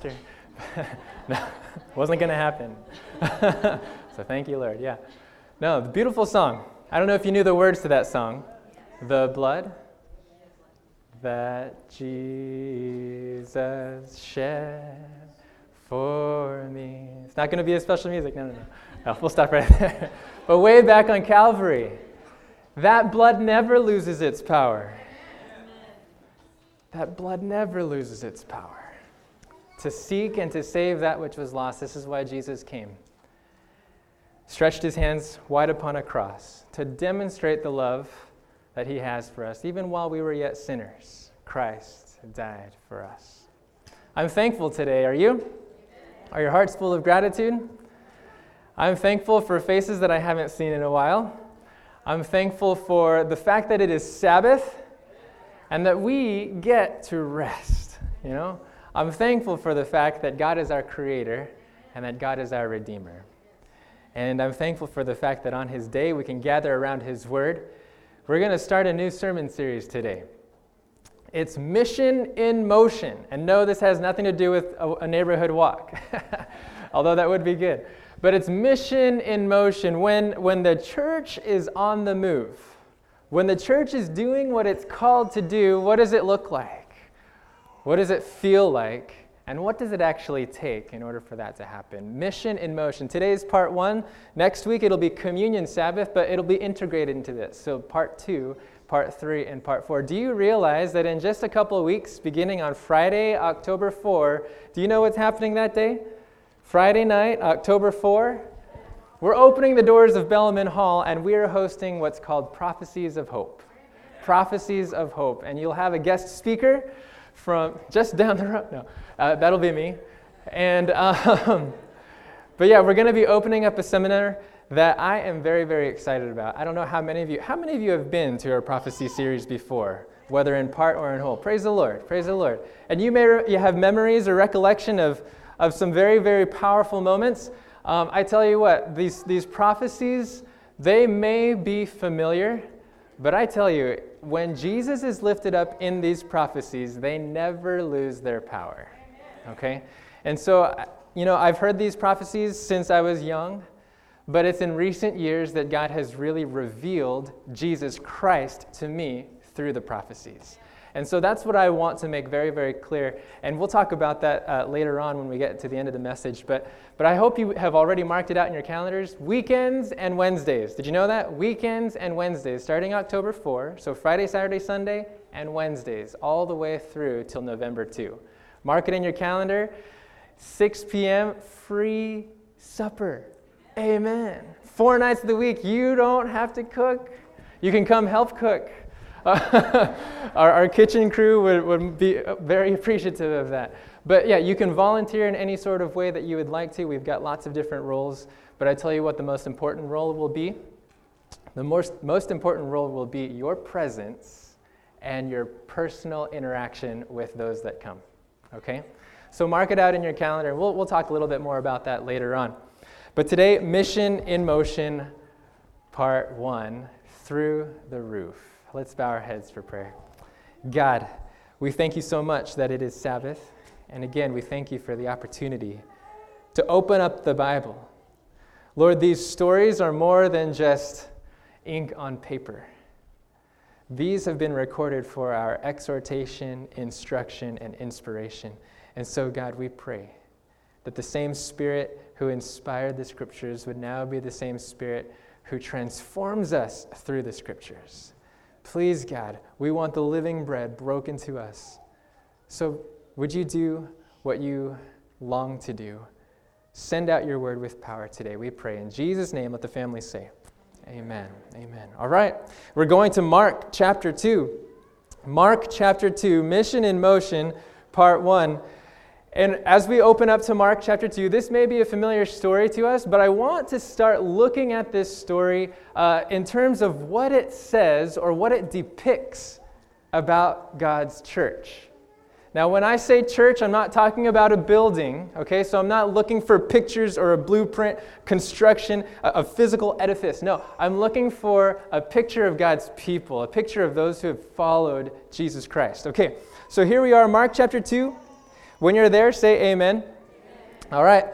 pastor. no, wasn't going to happen. so thank you, Lord. Yeah. No, the beautiful song. I don't know if you knew the words to that song. The blood that Jesus shed for me. It's not going to be a special music. No, no, no. no we'll stop right there. but way back on Calvary, that blood never loses its power. That blood never loses its power. To seek and to save that which was lost. This is why Jesus came. Stretched his hands wide upon a cross to demonstrate the love that he has for us. Even while we were yet sinners, Christ died for us. I'm thankful today. Are you? Are your hearts full of gratitude? I'm thankful for faces that I haven't seen in a while. I'm thankful for the fact that it is Sabbath and that we get to rest, you know? I'm thankful for the fact that God is our creator and that God is our redeemer. And I'm thankful for the fact that on his day we can gather around his word. We're going to start a new sermon series today. It's Mission in Motion. And no, this has nothing to do with a, neighborhood walk, although that would be good. But it's mission in motion. When, when the church is on the move, when the church is doing what it's called to do, what does it look like? What does it feel like? And what does it actually take in order for that to happen? Mission in motion. Today's part one. Next week it'll be Communion Sabbath, but it'll be integrated into this. So, part two, part three, and part four. Do you realize that in just a couple of weeks, beginning on Friday, October 4, do you know what's happening that day? Friday night, October 4, we're opening the doors of Bellman Hall and we are hosting what's called Prophecies of Hope. Prophecies of Hope. And you'll have a guest speaker from just down the road. No, uh, that'll be me. And, um, but yeah, we're going to be opening up a seminar that I am very, very excited about. I don't know how many of you, how many of you have been to our prophecy series before, whether in part or in whole? Praise the Lord, praise the Lord. And you may re- you have memories or recollection of of some very, very powerful moments. Um, I tell you what, these, these prophecies, they may be familiar, but I tell you, when Jesus is lifted up in these prophecies, they never lose their power. Okay? And so, you know, I've heard these prophecies since I was young, but it's in recent years that God has really revealed Jesus Christ to me through the prophecies. And so that's what I want to make very, very clear. And we'll talk about that uh, later on when we get to the end of the message. But, but I hope you have already marked it out in your calendars weekends and Wednesdays. Did you know that? Weekends and Wednesdays, starting October 4. So Friday, Saturday, Sunday, and Wednesdays, all the way through till November 2. Mark it in your calendar. 6 p.m., free supper. Amen. Four nights of the week, you don't have to cook. You can come help cook. our, our kitchen crew would, would be very appreciative of that. But yeah, you can volunteer in any sort of way that you would like to. We've got lots of different roles. But I tell you what the most important role will be. The most, most important role will be your presence and your personal interaction with those that come. Okay? So mark it out in your calendar. We'll, we'll talk a little bit more about that later on. But today, Mission in Motion, Part 1 Through the Roof. Let's bow our heads for prayer. God, we thank you so much that it is Sabbath. And again, we thank you for the opportunity to open up the Bible. Lord, these stories are more than just ink on paper. These have been recorded for our exhortation, instruction, and inspiration. And so, God, we pray that the same Spirit who inspired the Scriptures would now be the same Spirit who transforms us through the Scriptures. Please, God, we want the living bread broken to us. So, would you do what you long to do? Send out your word with power today, we pray. In Jesus' name, let the family say, Amen. Amen. All right, we're going to Mark chapter 2. Mark chapter 2, Mission in Motion, part 1. And as we open up to Mark chapter 2, this may be a familiar story to us, but I want to start looking at this story uh, in terms of what it says or what it depicts about God's church. Now, when I say church, I'm not talking about a building, okay? So I'm not looking for pictures or a blueprint, construction, a, a physical edifice. No, I'm looking for a picture of God's people, a picture of those who have followed Jesus Christ. Okay, so here we are, Mark chapter 2. When you're there, say amen. amen. All right.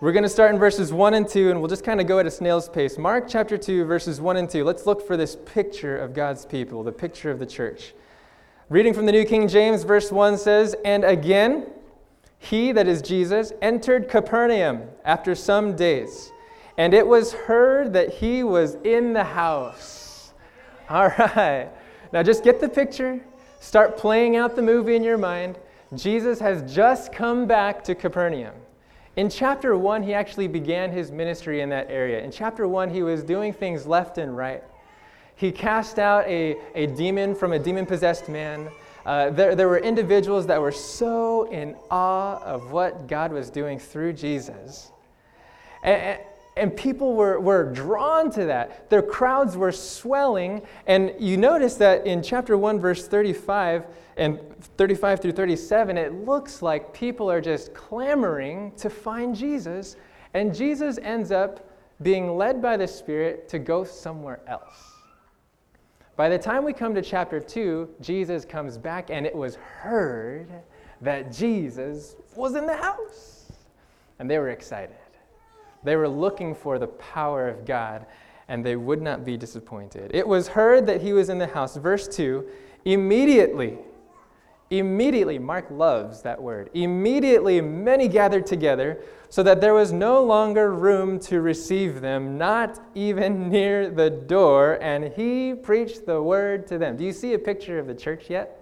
We're going to start in verses 1 and 2, and we'll just kind of go at a snail's pace. Mark chapter 2, verses 1 and 2. Let's look for this picture of God's people, the picture of the church. Reading from the New King James, verse 1 says, And again, he, that is Jesus, entered Capernaum after some days, and it was heard that he was in the house. All right. Now just get the picture, start playing out the movie in your mind. Jesus has just come back to Capernaum. In chapter 1, he actually began his ministry in that area. In chapter 1, he was doing things left and right. He cast out a, a demon from a demon possessed man. Uh, there, there were individuals that were so in awe of what God was doing through Jesus. And, and people were, were drawn to that. Their crowds were swelling. And you notice that in chapter 1, verse 35 and 35 through 37, it looks like people are just clamoring to find Jesus. And Jesus ends up being led by the Spirit to go somewhere else. By the time we come to chapter 2, Jesus comes back, and it was heard that Jesus was in the house. And they were excited. They were looking for the power of God, and they would not be disappointed. It was heard that he was in the house. Verse 2 immediately, immediately, Mark loves that word. Immediately, many gathered together so that there was no longer room to receive them, not even near the door, and he preached the word to them. Do you see a picture of the church yet?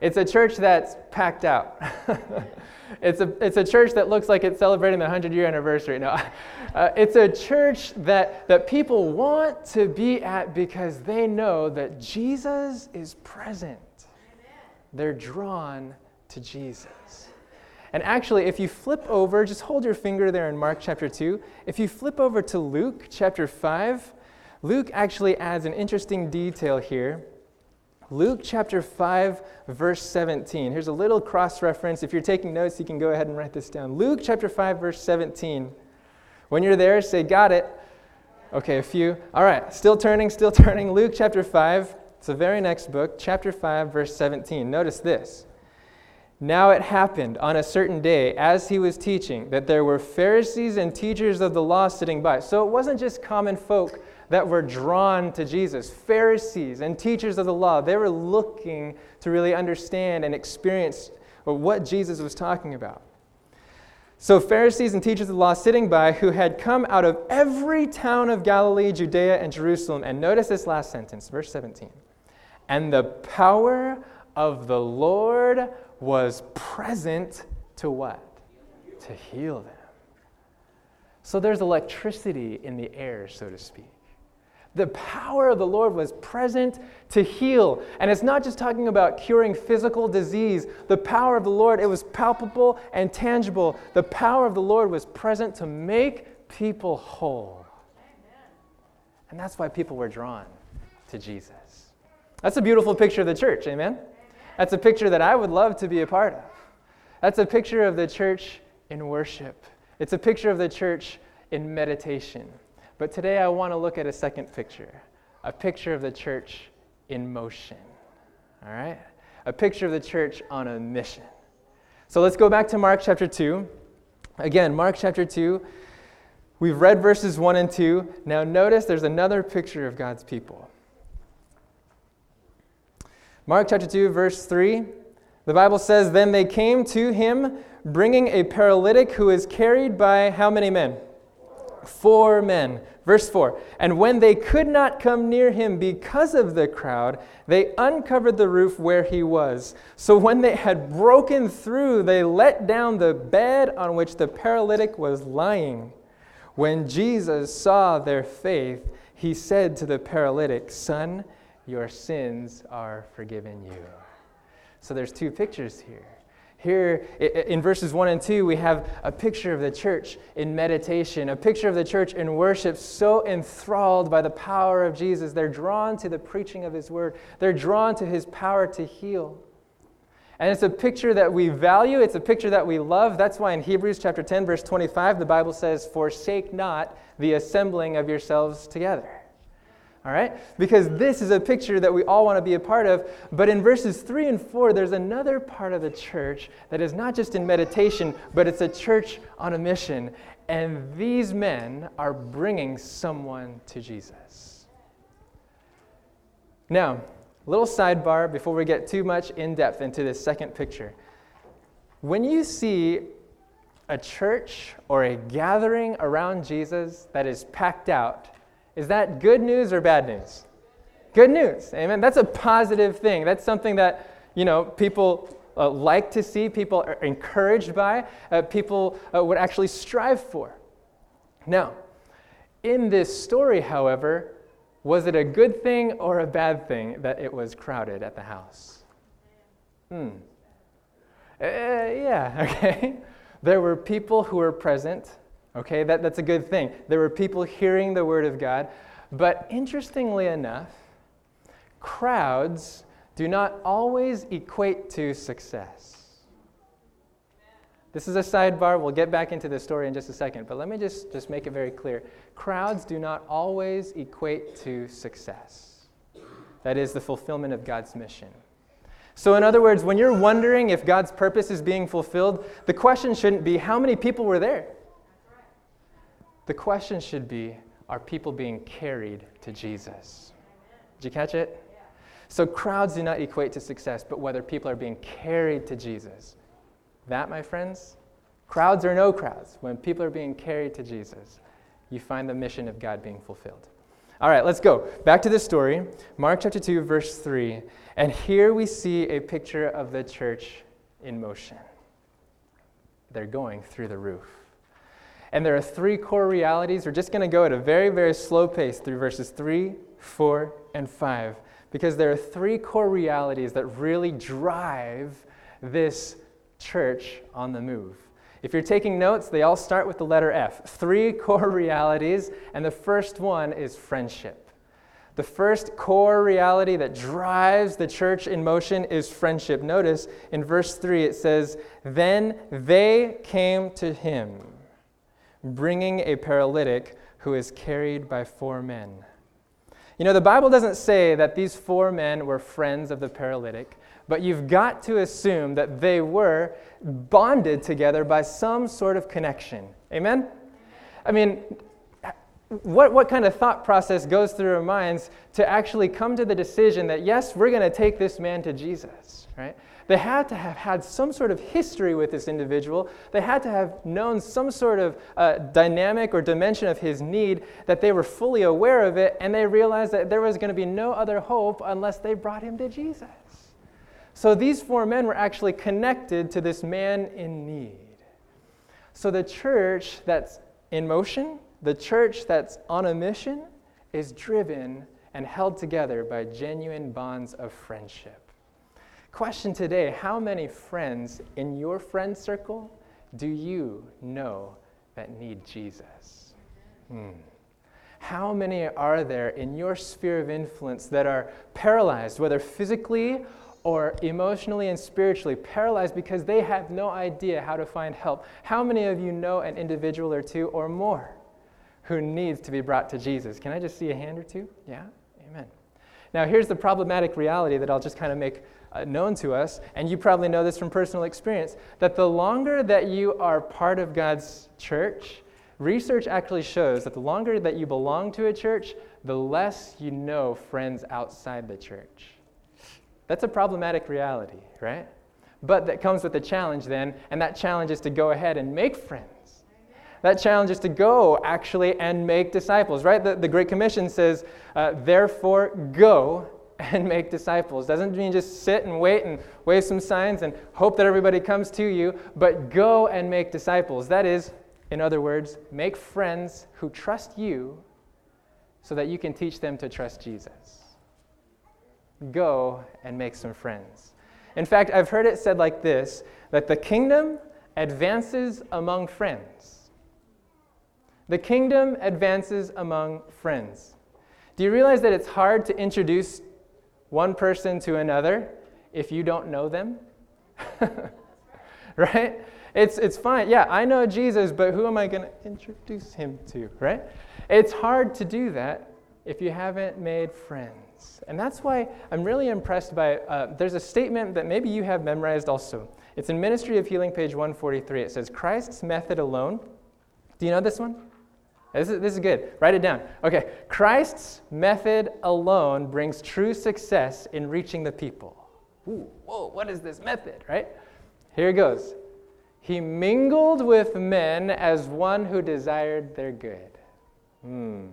It's a church that's packed out. it's, a, it's a church that looks like it's celebrating the 100 year anniversary. No, uh, it's a church that, that people want to be at because they know that Jesus is present. They're drawn to Jesus. And actually, if you flip over, just hold your finger there in Mark chapter 2. If you flip over to Luke chapter 5, Luke actually adds an interesting detail here Luke chapter 5, verse 17. Here's a little cross reference. If you're taking notes, you can go ahead and write this down. Luke chapter 5, verse 17. When you're there, say, Got it. Okay, a few. All right, still turning, still turning. Luke chapter 5. It's the very next book, chapter 5, verse 17. Notice this. Now it happened on a certain day, as he was teaching, that there were Pharisees and teachers of the law sitting by. So it wasn't just common folk that were drawn to Jesus. Pharisees and teachers of the law, they were looking to really understand and experience what Jesus was talking about. So, Pharisees and teachers of the law sitting by who had come out of every town of Galilee, Judea, and Jerusalem. And notice this last sentence, verse 17. And the power of the Lord was present to what? To heal them. So, there's electricity in the air, so to speak. The power of the Lord was present to heal. And it's not just talking about curing physical disease. The power of the Lord, it was palpable and tangible. The power of the Lord was present to make people whole. And that's why people were drawn to Jesus. That's a beautiful picture of the church, amen? That's a picture that I would love to be a part of. That's a picture of the church in worship. It's a picture of the church in meditation. But today I want to look at a second picture a picture of the church in motion. All right? A picture of the church on a mission. So let's go back to Mark chapter 2. Again, Mark chapter 2. We've read verses 1 and 2. Now notice there's another picture of God's people. Mark chapter 2, verse 3. The Bible says, Then they came to him, bringing a paralytic who is carried by how many men? four men. Verse 4 And when they could not come near him because of the crowd, they uncovered the roof where he was. So when they had broken through, they let down the bed on which the paralytic was lying. When Jesus saw their faith, he said to the paralytic, Son, your sins are forgiven you. So there's two pictures here. Here in verses 1 and 2, we have a picture of the church in meditation, a picture of the church in worship, so enthralled by the power of Jesus. They're drawn to the preaching of his word, they're drawn to his power to heal. And it's a picture that we value, it's a picture that we love. That's why in Hebrews chapter 10, verse 25, the Bible says, Forsake not the assembling of yourselves together. All right? Because this is a picture that we all want to be a part of. But in verses 3 and 4, there's another part of the church that is not just in meditation, but it's a church on a mission. And these men are bringing someone to Jesus. Now, little sidebar before we get too much in depth into this second picture. When you see a church or a gathering around Jesus that is packed out, is that good news or bad news? Good news. Amen. That's a positive thing. That's something that, you know, people uh, like to see, people are encouraged by, uh, people uh, would actually strive for. Now, in this story, however, was it a good thing or a bad thing that it was crowded at the house? Hmm. Uh, yeah, okay. There were people who were present Okay, that, that's a good thing. There were people hearing the word of God. But interestingly enough, crowds do not always equate to success. This is a sidebar. We'll get back into the story in just a second, but let me just, just make it very clear. Crowds do not always equate to success. That is the fulfillment of God's mission. So, in other words, when you're wondering if God's purpose is being fulfilled, the question shouldn't be how many people were there? The question should be are people being carried to Jesus? Did you catch it? So, crowds do not equate to success, but whether people are being carried to Jesus. That, my friends, crowds or no crowds, when people are being carried to Jesus, you find the mission of God being fulfilled. All right, let's go. Back to the story. Mark chapter 2, verse 3. And here we see a picture of the church in motion. They're going through the roof. And there are three core realities. We're just going to go at a very, very slow pace through verses 3, 4, and 5, because there are three core realities that really drive this church on the move. If you're taking notes, they all start with the letter F. Three core realities, and the first one is friendship. The first core reality that drives the church in motion is friendship. Notice in verse 3 it says, Then they came to him bringing a paralytic who is carried by four men. You know, the Bible doesn't say that these four men were friends of the paralytic, but you've got to assume that they were bonded together by some sort of connection. Amen? I mean, what, what kind of thought process goes through our minds to actually come to the decision that, yes, we're going to take this man to Jesus, right? They had to have had some sort of history with this individual. They had to have known some sort of uh, dynamic or dimension of his need that they were fully aware of it, and they realized that there was going to be no other hope unless they brought him to Jesus. So these four men were actually connected to this man in need. So the church that's in motion, the church that's on a mission, is driven and held together by genuine bonds of friendship. Question today How many friends in your friend circle do you know that need Jesus? Hmm. How many are there in your sphere of influence that are paralyzed, whether physically or emotionally and spiritually, paralyzed because they have no idea how to find help? How many of you know an individual or two or more who needs to be brought to Jesus? Can I just see a hand or two? Yeah? Amen. Now, here's the problematic reality that I'll just kind of make uh, known to us, and you probably know this from personal experience, that the longer that you are part of God's church, research actually shows that the longer that you belong to a church, the less you know friends outside the church. That's a problematic reality, right? But that comes with a challenge then, and that challenge is to go ahead and make friends. That challenge is to go actually and make disciples, right? The, the Great Commission says, uh, therefore, go and make disciples. Doesn't mean just sit and wait and wave some signs and hope that everybody comes to you, but go and make disciples. That is, in other words, make friends who trust you so that you can teach them to trust Jesus. Go and make some friends. In fact, I've heard it said like this that the kingdom advances among friends. The kingdom advances among friends. Do you realize that it's hard to introduce one person to another if you don't know them? right? It's, it's fine. Yeah, I know Jesus, but who am I going to introduce him to, right? It's hard to do that if you haven't made friends. And that's why I'm really impressed by uh, there's a statement that maybe you have memorized also. It's in Ministry of Healing, page 143. It says, Christ's method alone. Do you know this one? This is, this is good. Write it down. Okay. Christ's method alone brings true success in reaching the people. Ooh, whoa, what is this method, right? Here it goes. He mingled with men as one who desired their good. Hmm.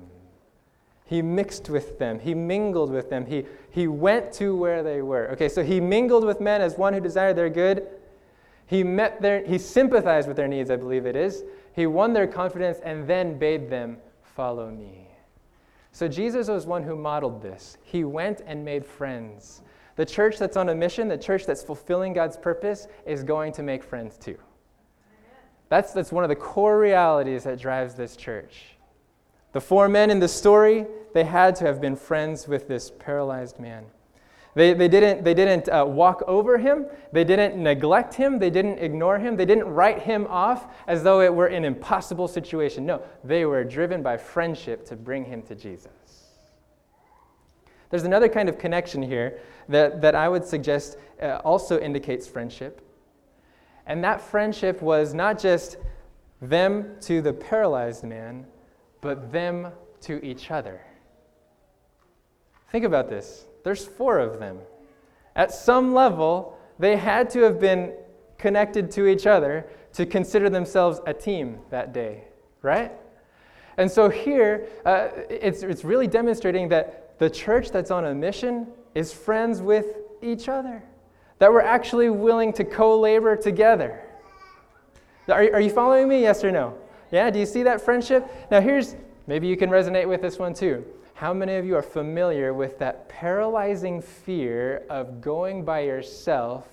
He mixed with them. He mingled with them. He, he went to where they were. Okay, so he mingled with men as one who desired their good. He met their, he sympathized with their needs, I believe it is. He won their confidence and then bade them follow me. So Jesus was one who modeled this. He went and made friends. The church that's on a mission, the church that's fulfilling God's purpose, is going to make friends too. That's, that's one of the core realities that drives this church. The four men in the story, they had to have been friends with this paralyzed man. They, they didn't, they didn't uh, walk over him. They didn't neglect him. They didn't ignore him. They didn't write him off as though it were an impossible situation. No, they were driven by friendship to bring him to Jesus. There's another kind of connection here that, that I would suggest uh, also indicates friendship. And that friendship was not just them to the paralyzed man, but them to each other. Think about this. There's four of them. At some level, they had to have been connected to each other to consider themselves a team that day, right? And so here, uh, it's, it's really demonstrating that the church that's on a mission is friends with each other, that we're actually willing to co labor together. Are, are you following me? Yes or no? Yeah, do you see that friendship? Now, here's maybe you can resonate with this one too. How many of you are familiar with that paralyzing fear of going by yourself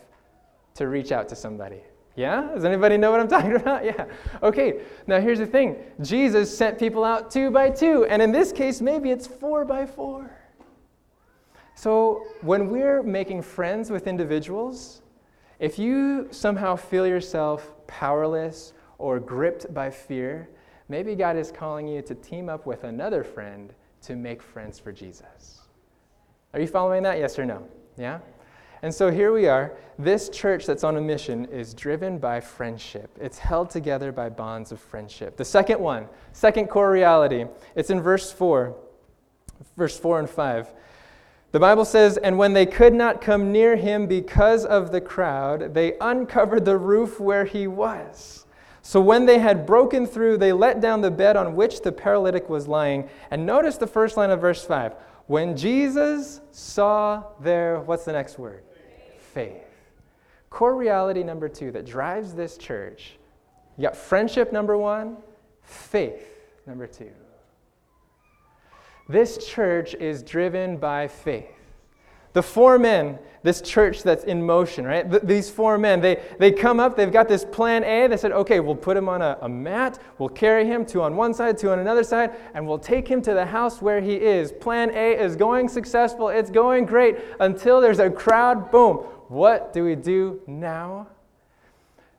to reach out to somebody? Yeah? Does anybody know what I'm talking about? Yeah. Okay, now here's the thing Jesus sent people out two by two, and in this case, maybe it's four by four. So when we're making friends with individuals, if you somehow feel yourself powerless or gripped by fear, maybe God is calling you to team up with another friend to make friends for Jesus. Are you following that? Yes or no? Yeah? And so here we are. This church that's on a mission is driven by friendship. It's held together by bonds of friendship. The second one, second core reality, it's in verse 4, verse 4 and 5. The Bible says, And when they could not come near him because of the crowd, they uncovered the roof where he was. So when they had broken through, they let down the bed on which the paralytic was lying. And notice the first line of verse 5. When Jesus saw their, what's the next word? Faith. Core reality number two that drives this church. You got friendship number one, faith number two. This church is driven by faith. The four men, this church that's in motion, right? Th- these four men, they, they come up, they've got this plan A. They said, okay, we'll put him on a, a mat, we'll carry him two on one side, two on another side, and we'll take him to the house where he is. Plan A is going successful, it's going great until there's a crowd. Boom. What do we do now?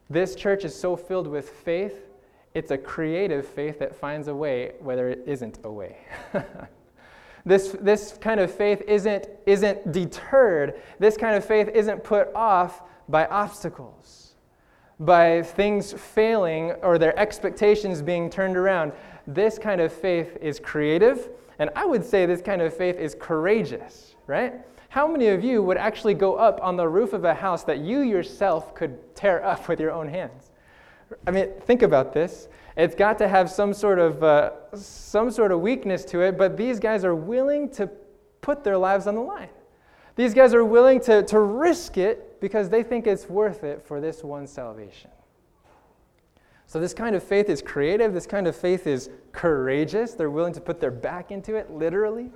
This church is so filled with faith, it's a creative faith that finds a way whether it isn't a way. This, this kind of faith isn't, isn't deterred. This kind of faith isn't put off by obstacles, by things failing or their expectations being turned around. This kind of faith is creative, and I would say this kind of faith is courageous, right? How many of you would actually go up on the roof of a house that you yourself could tear up with your own hands? I mean, think about this. It's got to have some sort of uh, some sort of weakness to it, but these guys are willing to put their lives on the line. These guys are willing to, to risk it because they think it's worth it for this one salvation. So, this kind of faith is creative. This kind of faith is courageous. They're willing to put their back into it, literally.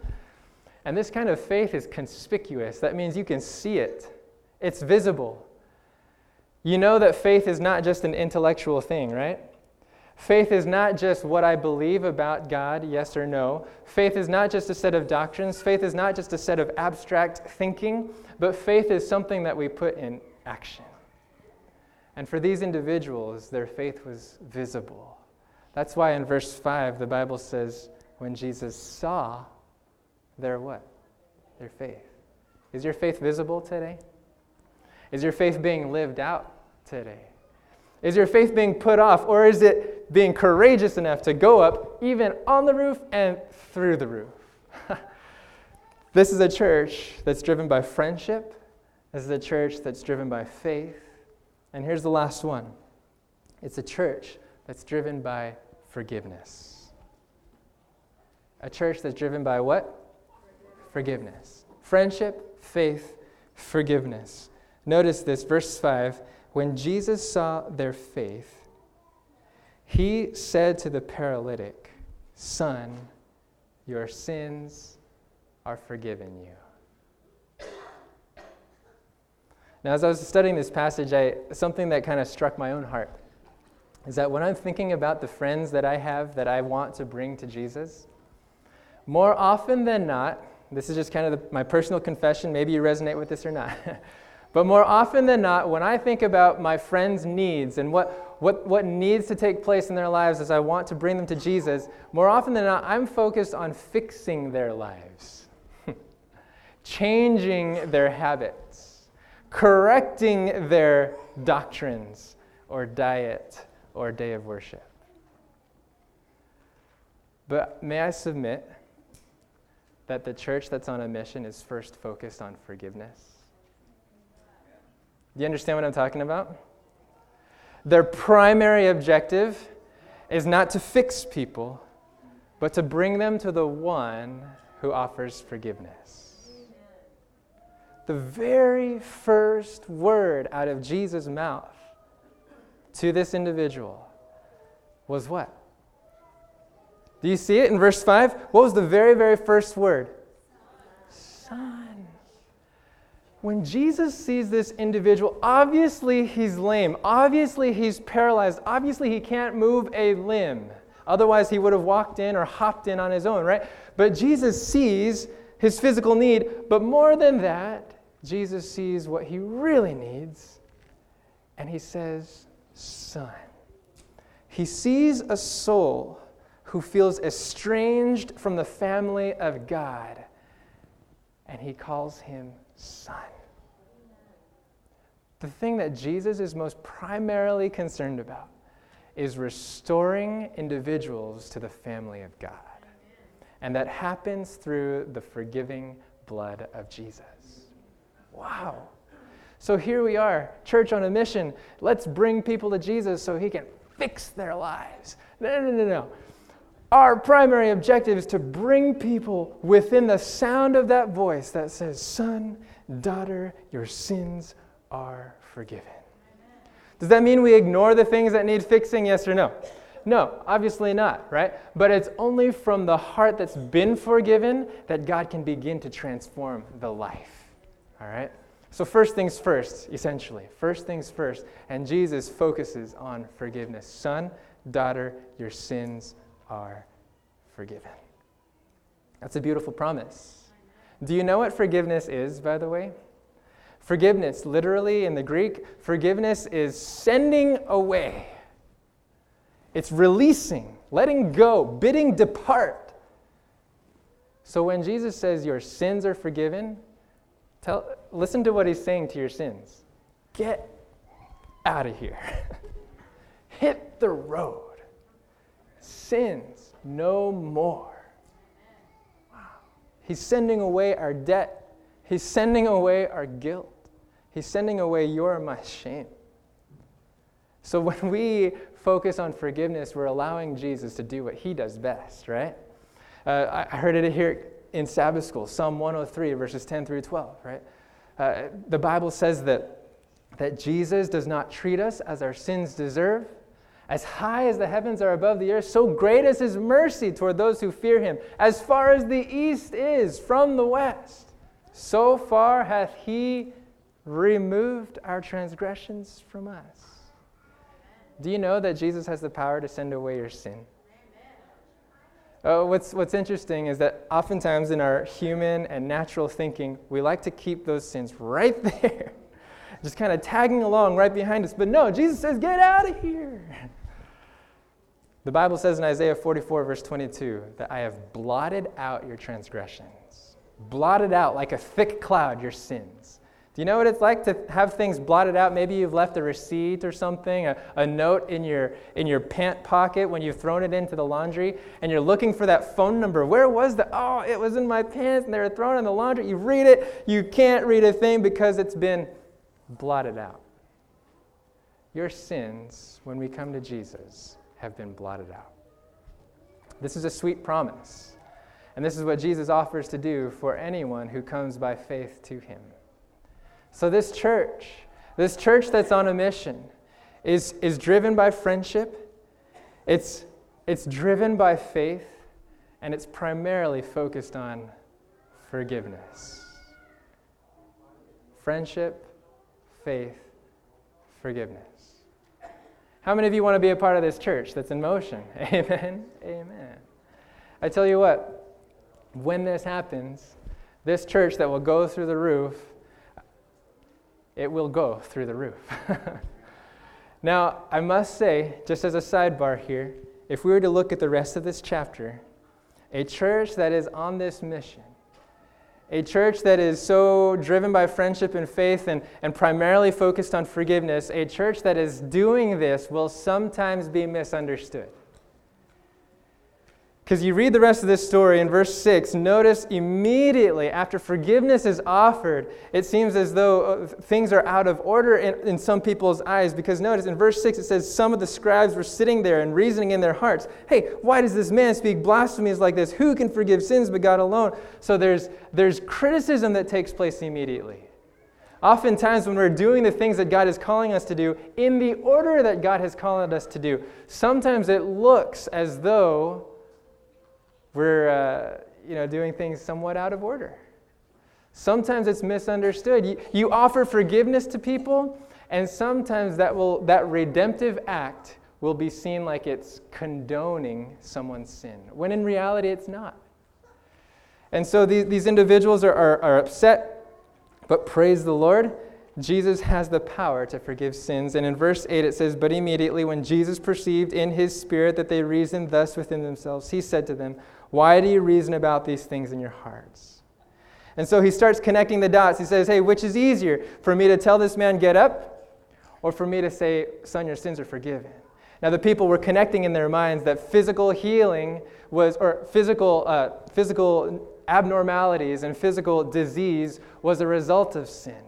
And this kind of faith is conspicuous. That means you can see it, it's visible. You know that faith is not just an intellectual thing, right? Faith is not just what I believe about God, yes or no. Faith is not just a set of doctrines. Faith is not just a set of abstract thinking, but faith is something that we put in action. And for these individuals, their faith was visible. That's why in verse 5, the Bible says, when Jesus saw their what? Their faith. Is your faith visible today? Is your faith being lived out today? Is your faith being put off, or is it being courageous enough to go up even on the roof and through the roof? this is a church that's driven by friendship. This is a church that's driven by faith. And here's the last one it's a church that's driven by forgiveness. A church that's driven by what? Forgiveness. Friendship, faith, forgiveness. Notice this, verse 5 when Jesus saw their faith, he said to the paralytic, Son, your sins are forgiven you. Now, as I was studying this passage, I, something that kind of struck my own heart is that when I'm thinking about the friends that I have that I want to bring to Jesus, more often than not, this is just kind of the, my personal confession, maybe you resonate with this or not. But more often than not, when I think about my friends' needs and what, what, what needs to take place in their lives as I want to bring them to Jesus, more often than not, I'm focused on fixing their lives, changing their habits, correcting their doctrines or diet or day of worship. But may I submit that the church that's on a mission is first focused on forgiveness? Do you understand what I'm talking about? Their primary objective is not to fix people, but to bring them to the one who offers forgiveness. The very first word out of Jesus' mouth to this individual was what? Do you see it in verse 5? What was the very, very first word? Son when Jesus sees this individual, obviously he's lame, obviously he's paralyzed, obviously he can't move a limb. Otherwise, he would have walked in or hopped in on his own, right? But Jesus sees his physical need, but more than that, Jesus sees what he really needs, and he says, Son. He sees a soul who feels estranged from the family of God, and he calls him Son. The thing that Jesus is most primarily concerned about is restoring individuals to the family of God. And that happens through the forgiving blood of Jesus. Wow. So here we are, church on a mission. Let's bring people to Jesus so he can fix their lives. No, no, no, no. Our primary objective is to bring people within the sound of that voice that says, Son, daughter, your sins are forgiven. Does that mean we ignore the things that need fixing? Yes or no? No, obviously not, right? But it's only from the heart that's been forgiven that God can begin to transform the life. All right? So, first things first, essentially. First things first. And Jesus focuses on forgiveness. Son, daughter, your sins are forgiven. That's a beautiful promise. Do you know what forgiveness is, by the way? Forgiveness, literally in the Greek, forgiveness is sending away. It's releasing, letting go, bidding depart. So when Jesus says your sins are forgiven, tell, listen to what he's saying to your sins. Get out of here. Hit the road. Sins no more. Wow. He's sending away our debt. He's sending away our guilt. He's sending away your my shame. So when we focus on forgiveness, we're allowing Jesus to do what he does best, right? Uh, I heard it here in Sabbath school, Psalm 103, verses 10 through 12, right? Uh, the Bible says that, that Jesus does not treat us as our sins deserve. As high as the heavens are above the earth, so great is his mercy toward those who fear him. As far as the east is from the west, so far hath he removed our transgressions from us. Do you know that Jesus has the power to send away your sin? Uh, what's, what's interesting is that oftentimes in our human and natural thinking, we like to keep those sins right there, just kind of tagging along right behind us. But no, Jesus says, Get out of here. The Bible says in Isaiah 44, verse 22, that I have blotted out your transgressions. blotted out like a thick cloud your sins. Do you know what it's like to have things blotted out? Maybe you've left a receipt or something, a, a note in your, in your pant pocket when you've thrown it into the laundry, and you're looking for that phone number. Where was the, oh, it was in my pants, and they were thrown in the laundry. You read it, you can't read a thing because it's been blotted out. Your sins, when we come to Jesus, have been blotted out. This is a sweet promise. And this is what Jesus offers to do for anyone who comes by faith to him. So, this church, this church that's on a mission, is, is driven by friendship, it's, it's driven by faith, and it's primarily focused on forgiveness. Friendship, faith, forgiveness. How many of you want to be a part of this church that's in motion? Amen. Amen. I tell you what, when this happens, this church that will go through the roof, it will go through the roof. now, I must say, just as a sidebar here, if we were to look at the rest of this chapter, a church that is on this mission a church that is so driven by friendship and faith and, and primarily focused on forgiveness, a church that is doing this will sometimes be misunderstood. Because you read the rest of this story in verse 6, notice immediately after forgiveness is offered, it seems as though uh, things are out of order in, in some people's eyes. Because notice in verse 6, it says, Some of the scribes were sitting there and reasoning in their hearts, Hey, why does this man speak blasphemies like this? Who can forgive sins but God alone? So there's, there's criticism that takes place immediately. Oftentimes, when we're doing the things that God is calling us to do in the order that God has called us to do, sometimes it looks as though we're uh, you know, doing things somewhat out of order. Sometimes it's misunderstood. You, you offer forgiveness to people, and sometimes that, will, that redemptive act will be seen like it's condoning someone's sin, when in reality it's not. And so these, these individuals are, are, are upset, but praise the Lord, Jesus has the power to forgive sins. And in verse 8 it says, But immediately when Jesus perceived in his spirit that they reasoned thus within themselves, he said to them, why do you reason about these things in your hearts? And so he starts connecting the dots. He says, Hey, which is easier, for me to tell this man, get up, or for me to say, Son, your sins are forgiven? Now, the people were connecting in their minds that physical healing was, or physical, uh, physical abnormalities and physical disease was a result of sin.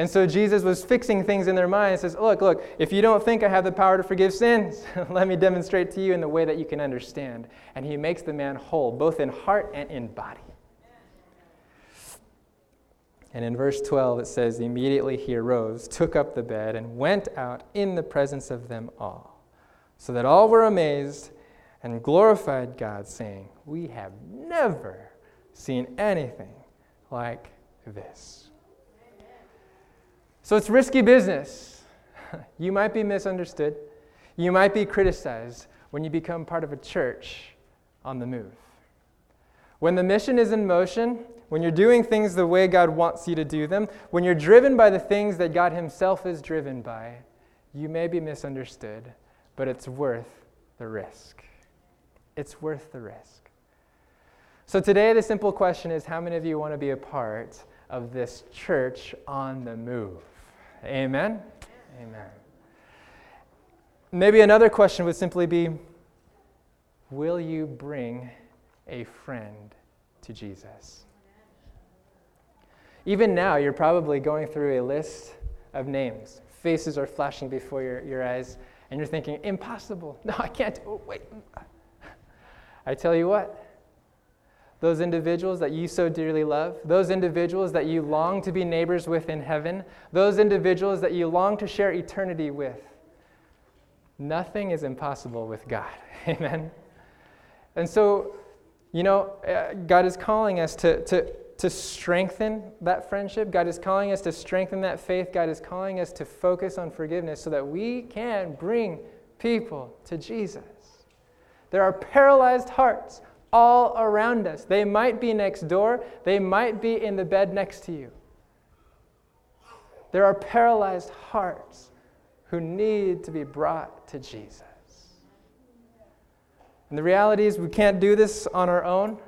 And so Jesus was fixing things in their minds. Says, "Look, look. If you don't think I have the power to forgive sins, let me demonstrate to you in the way that you can understand." And he makes the man whole, both in heart and in body. And in verse 12 it says, "Immediately he arose, took up the bed, and went out in the presence of them all, so that all were amazed and glorified God, saying, "We have never seen anything like this." So it's risky business. You might be misunderstood. You might be criticized when you become part of a church on the move. When the mission is in motion, when you're doing things the way God wants you to do them, when you're driven by the things that God Himself is driven by, you may be misunderstood, but it's worth the risk. It's worth the risk. So today, the simple question is how many of you want to be a part of this church on the move? Amen? Amen. Maybe another question would simply be Will you bring a friend to Jesus? Even now, you're probably going through a list of names. Faces are flashing before your, your eyes, and you're thinking, Impossible. No, I can't. Oh, wait. I tell you what, those individuals that you so dearly love, those individuals that you long to be neighbors with in heaven, those individuals that you long to share eternity with. Nothing is impossible with God. Amen. And so, you know, uh, God is calling us to, to, to strengthen that friendship. God is calling us to strengthen that faith. God is calling us to focus on forgiveness so that we can bring people to Jesus. There are paralyzed hearts all around us. They might be next door, they might be in the bed next to you. There are paralyzed hearts who need to be brought to Jesus. And the reality is, we can't do this on our own.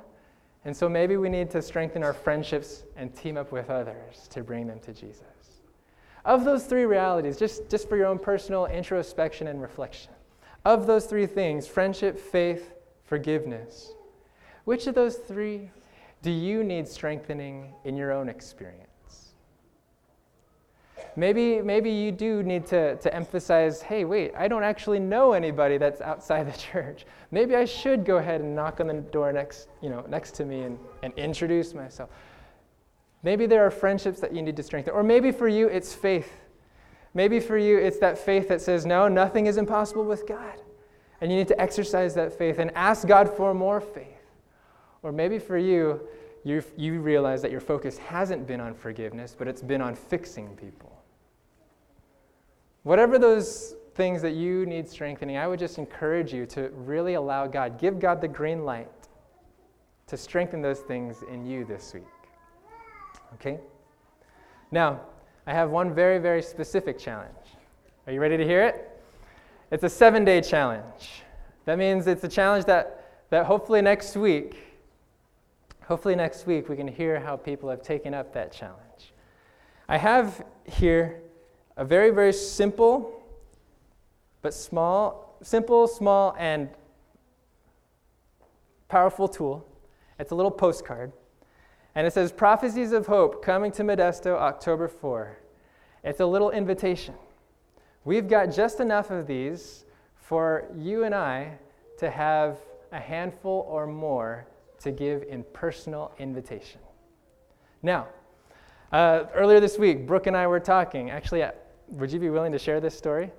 And so maybe we need to strengthen our friendships and team up with others to bring them to Jesus. Of those three realities, just, just for your own personal introspection and reflection, of those three things friendship, faith, forgiveness which of those three do you need strengthening in your own experience? Maybe, maybe you do need to, to emphasize hey, wait, I don't actually know anybody that's outside the church. Maybe I should go ahead and knock on the door next, you know, next to me and, and introduce myself. Maybe there are friendships that you need to strengthen. Or maybe for you, it's faith. Maybe for you, it's that faith that says, no, nothing is impossible with God. And you need to exercise that faith and ask God for more faith. Or maybe for you, you you realize that your focus hasn't been on forgiveness, but it's been on fixing people. Whatever those things that you need strengthening, I would just encourage you to really allow God, give God the green light to strengthen those things in you this week. Okay? Now, I have one very, very specific challenge. Are you ready to hear it? It's a seven day challenge. That means it's a challenge that, that hopefully next week, hopefully next week we can hear how people have taken up that challenge. I have here a very, very simple, but small, simple, small, and powerful tool. It's a little postcard. And it says, Prophecies of Hope coming to Modesto October 4. It's a little invitation. We've got just enough of these for you and I to have a handful or more to give in personal invitation. Now, uh, earlier this week, Brooke and I were talking. Actually, uh, would you be willing to share this story?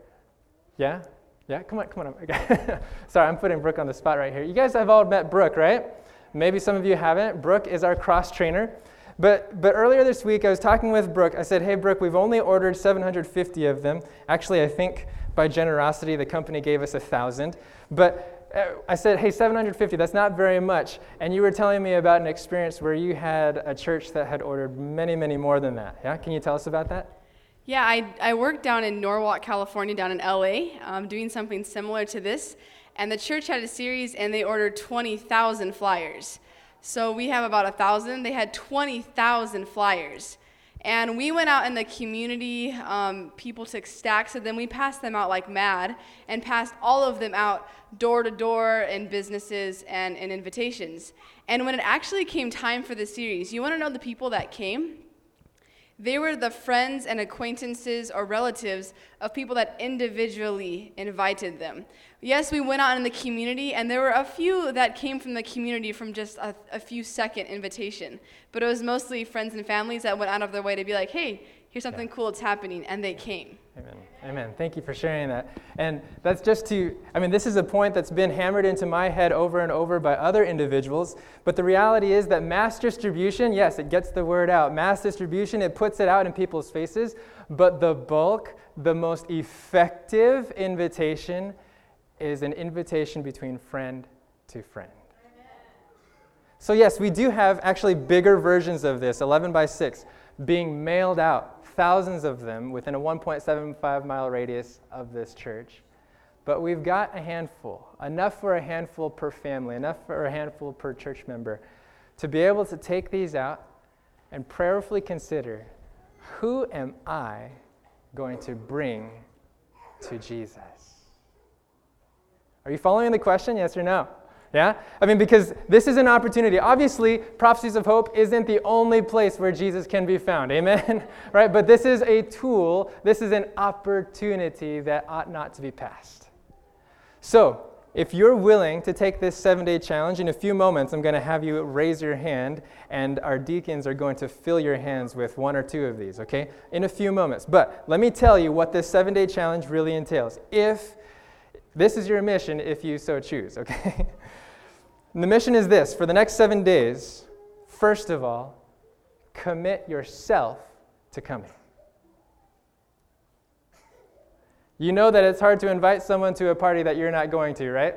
Yeah? Yeah? Come on, come on. Okay. Sorry, I'm putting Brooke on the spot right here. You guys have all met Brooke, right? Maybe some of you haven't. Brooke is our cross trainer. But, but earlier this week, I was talking with Brooke. I said, Hey, Brooke, we've only ordered 750 of them. Actually, I think by generosity, the company gave us a 1,000. But I said, Hey, 750, that's not very much. And you were telling me about an experience where you had a church that had ordered many, many more than that. Yeah? Can you tell us about that? Yeah, I, I worked down in Norwalk, California, down in LA, um, doing something similar to this. And the church had a series and they ordered 20,000 flyers. So we have about a thousand. They had 20,000 flyers. And we went out in the community, um, people took stacks of them. We passed them out like mad and passed all of them out door to door in businesses and in invitations. And when it actually came time for the series, you want to know the people that came? They were the friends and acquaintances or relatives of people that individually invited them. Yes, we went out in the community, and there were a few that came from the community from just a, a, few second invitation. But it was mostly friends and families that went out of their way to be like, hey, here's something yeah. cool, it's happening, and they came. Amen. Amen. Thank you for sharing that. And that's just to, I mean, this is a point that's been hammered into my head over and over by other individuals. But the reality is that mass distribution, yes, it gets the word out. Mass distribution, it puts it out in people's faces. But the bulk, the most effective invitation is an invitation between friend to friend. So, yes, we do have actually bigger versions of this, 11 by 6, being mailed out thousands of them within a 1.75 mile radius of this church. But we've got a handful, enough for a handful per family, enough for a handful per church member, to be able to take these out and prayerfully consider who am I going to bring to Jesus? Are you following the question? Yes or no? Yeah? I mean, because this is an opportunity. Obviously, Prophecies of Hope isn't the only place where Jesus can be found. Amen? right? But this is a tool, this is an opportunity that ought not to be passed. So, if you're willing to take this seven day challenge, in a few moments, I'm going to have you raise your hand, and our deacons are going to fill your hands with one or two of these, okay? In a few moments. But let me tell you what this seven day challenge really entails. If this is your mission, if you so choose, okay? And the mission is this for the next seven days, first of all, commit yourself to coming. You know that it's hard to invite someone to a party that you're not going to, right?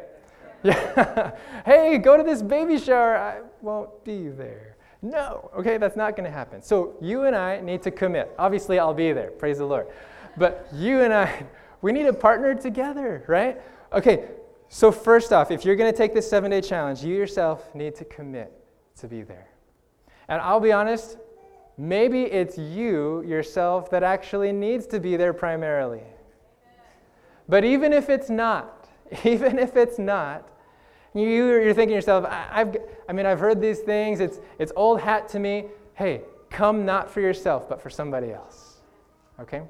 Yeah. hey, go to this baby shower. I won't be there. No. Okay, that's not going to happen. So you and I need to commit. Obviously, I'll be there. Praise the Lord. But you and I, we need to partner together, right? Okay, so, first off, if you're going to take this seven day challenge, you yourself need to commit to be there. And I'll be honest, maybe it's you yourself that actually needs to be there primarily. But even if it's not, even if it's not, you, you're thinking to yourself, I, have I mean, I've heard these things, it's, it's old hat to me. Hey, come not for yourself, but for somebody else. Okay?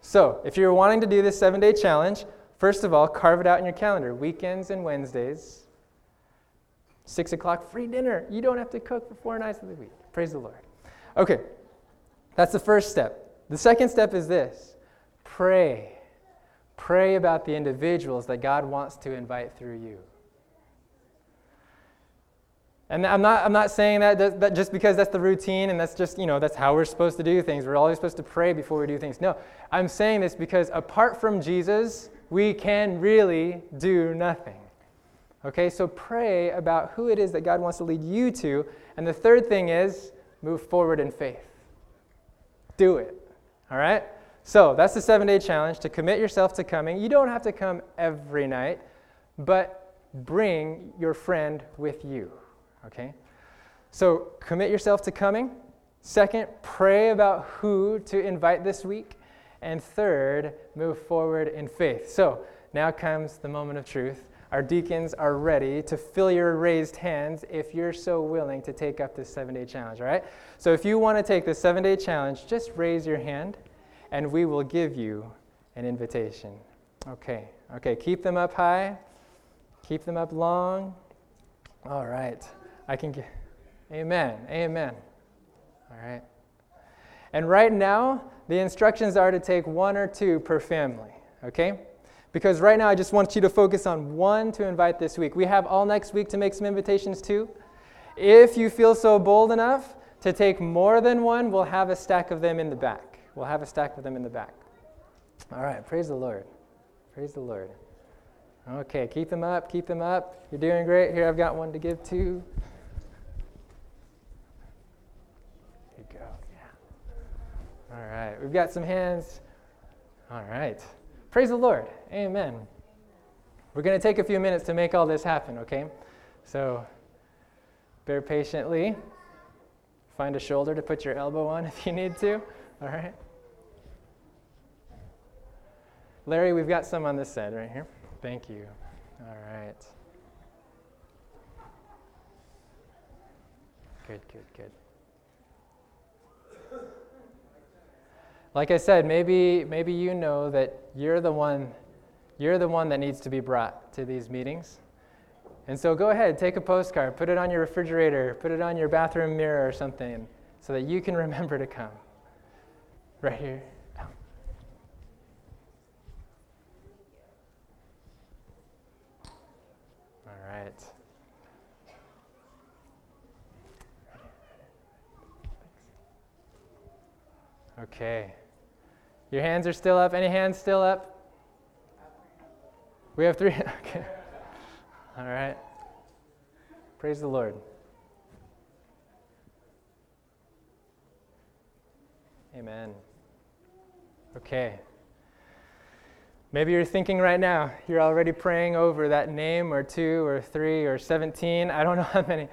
So, if you're wanting to do this seven day challenge, first of all, carve it out in your calendar weekends and Wednesdays. Six o'clock, free dinner. You don't have to cook for four nights of the week. Praise the Lord. Okay, that's the first step. The second step is this pray. Pray about the individuals that God wants to invite through you. And I'm not, I'm not saying that, that just because that's the routine and that's just, you know, that's how we're supposed to do things. We're always supposed to pray before we do things. No, I'm saying this because apart from Jesus, we can really do nothing. Okay, so pray about who it is that God wants to lead you to. And the third thing is move forward in faith. Do it. All right? So that's the seven day challenge to commit yourself to coming. You don't have to come every night, but bring your friend with you. Okay? So commit yourself to coming. Second, pray about who to invite this week. And third, move forward in faith. So now comes the moment of truth. Our deacons are ready to fill your raised hands if you're so willing to take up this seven day challenge, all right? So if you want to take the seven day challenge, just raise your hand and we will give you an invitation. Okay, okay, keep them up high, keep them up long. All right. I can get. Amen. Amen. All right. And right now, the instructions are to take one or two per family, okay? Because right now, I just want you to focus on one to invite this week. We have all next week to make some invitations too. If you feel so bold enough to take more than one, we'll have a stack of them in the back. We'll have a stack of them in the back. All right, praise the Lord. Praise the Lord. Okay, keep them up, keep them up. You're doing great. Here, I've got one to give to. All right, we've got some hands. All right. Praise the Lord. Amen. We're going to take a few minutes to make all this happen, okay? So bear patiently. Find a shoulder to put your elbow on if you need to. All right. Larry, we've got some on this side right here. Thank you. All right. Good, good, good. Like I said, maybe, maybe you know that you're the one you're the one that needs to be brought to these meetings. And so go ahead, take a postcard, put it on your refrigerator, put it on your bathroom mirror or something so that you can remember to come. Right here. All right. Okay. Your hands are still up. Any hands still up? We have three. okay. All right. Praise the Lord. Amen. Okay. Maybe you're thinking right now, you're already praying over that name or two or three or 17, I don't know how many,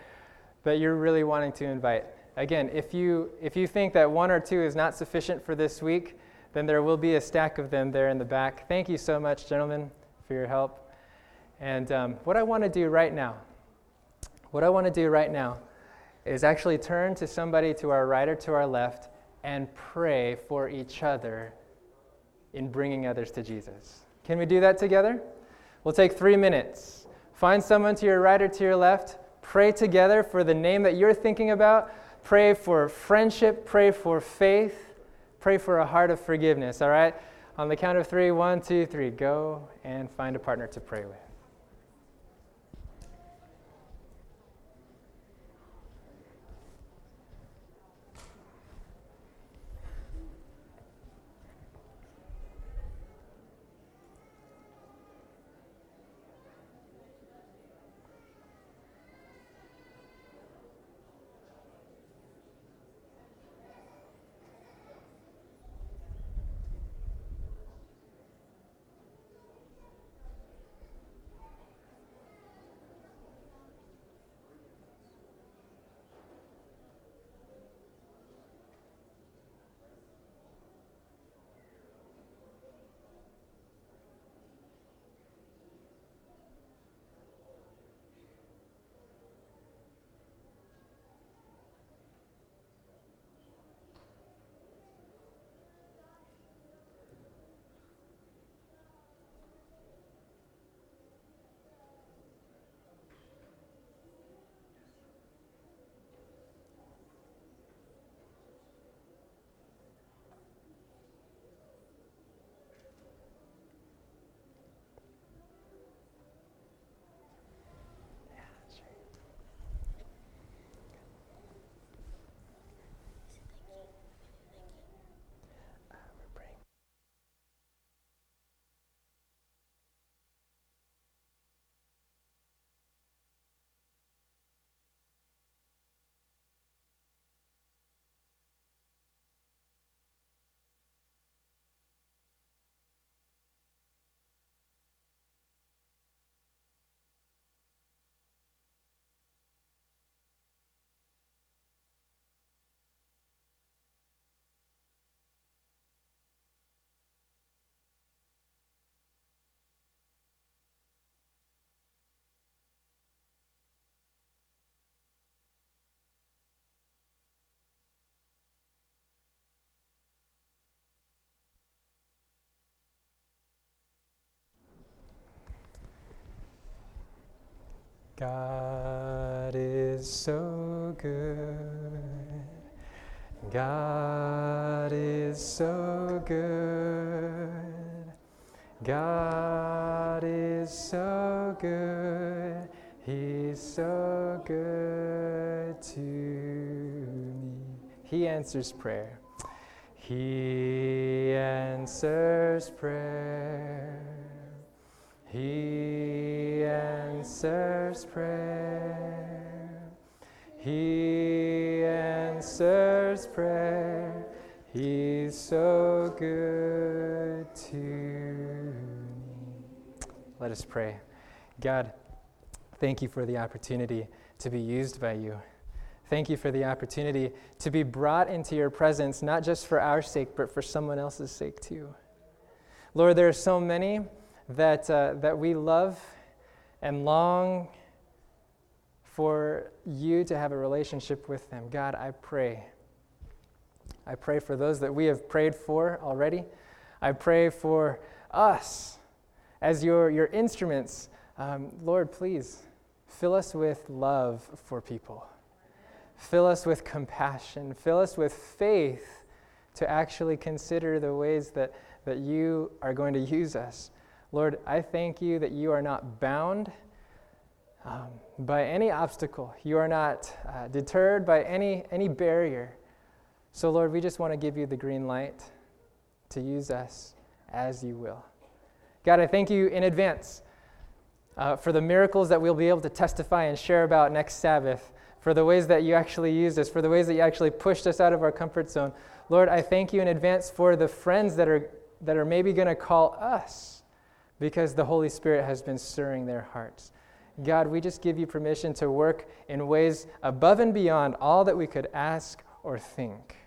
but you're really wanting to invite. Again, if you, if you think that one or two is not sufficient for this week, then there will be a stack of them there in the back. Thank you so much, gentlemen, for your help. And um, what I want to do right now, what I want to do right now is actually turn to somebody to our right or to our left and pray for each other in bringing others to Jesus. Can we do that together? We'll take three minutes. Find someone to your right or to your left. Pray together for the name that you're thinking about. Pray for friendship. Pray for faith pray for a heart of forgiveness, all right? On the count of three, one, two, three, go and find a partner to pray with. God is so good. God is so good. God is so good. He's so good to me. He answers prayer. He answers prayer. He answers prayer. He answers prayer. He's so good to me. Let us pray. God, thank you for the opportunity to be used by you. Thank you for the opportunity to be brought into your presence, not just for our sake, but for someone else's sake too. Lord, there are so many that, uh, that we love and long for you to have a relationship with them. God, I pray. I pray for those that we have prayed for already. I pray for us as your, your instruments. Um, Lord, please fill us with love for people. Fill us with compassion. Fill us with faith to actually consider the ways that, that you are going to use us. Lord, I thank you that you are not bound um, by any obstacle. You are not uh, deterred by any, any barrier. So, Lord, we just want to give you the green light to use us as you will. God, I thank you in advance uh, for the miracles that we'll be able to testify and share about next Sabbath, for the ways that you actually used us, for the ways that you actually pushed us out of our comfort zone. Lord, I thank you in advance for the friends that are, that are maybe going to call us because the Holy Spirit has been stirring their hearts. God, we just give you permission to work in ways above and beyond all that we could ask or think.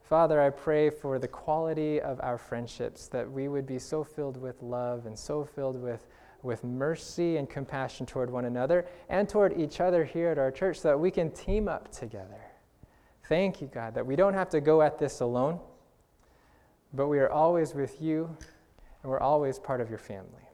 Father, I pray for the quality of our friendships, that we would be so filled with love and so filled with, with mercy and compassion toward one another and toward each other here at our church, so that we can team up together. Thank you, God, that we don't have to go at this alone, but we are always with you and we're always part of your family.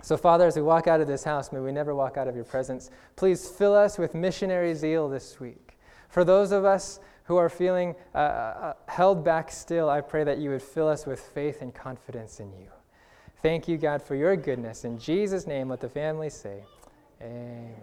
So, Father, as we walk out of this house, may we never walk out of your presence. Please fill us with missionary zeal this week. For those of us who are feeling uh, uh, held back still, I pray that you would fill us with faith and confidence in you. Thank you, God, for your goodness. In Jesus' name, let the family say, Amen.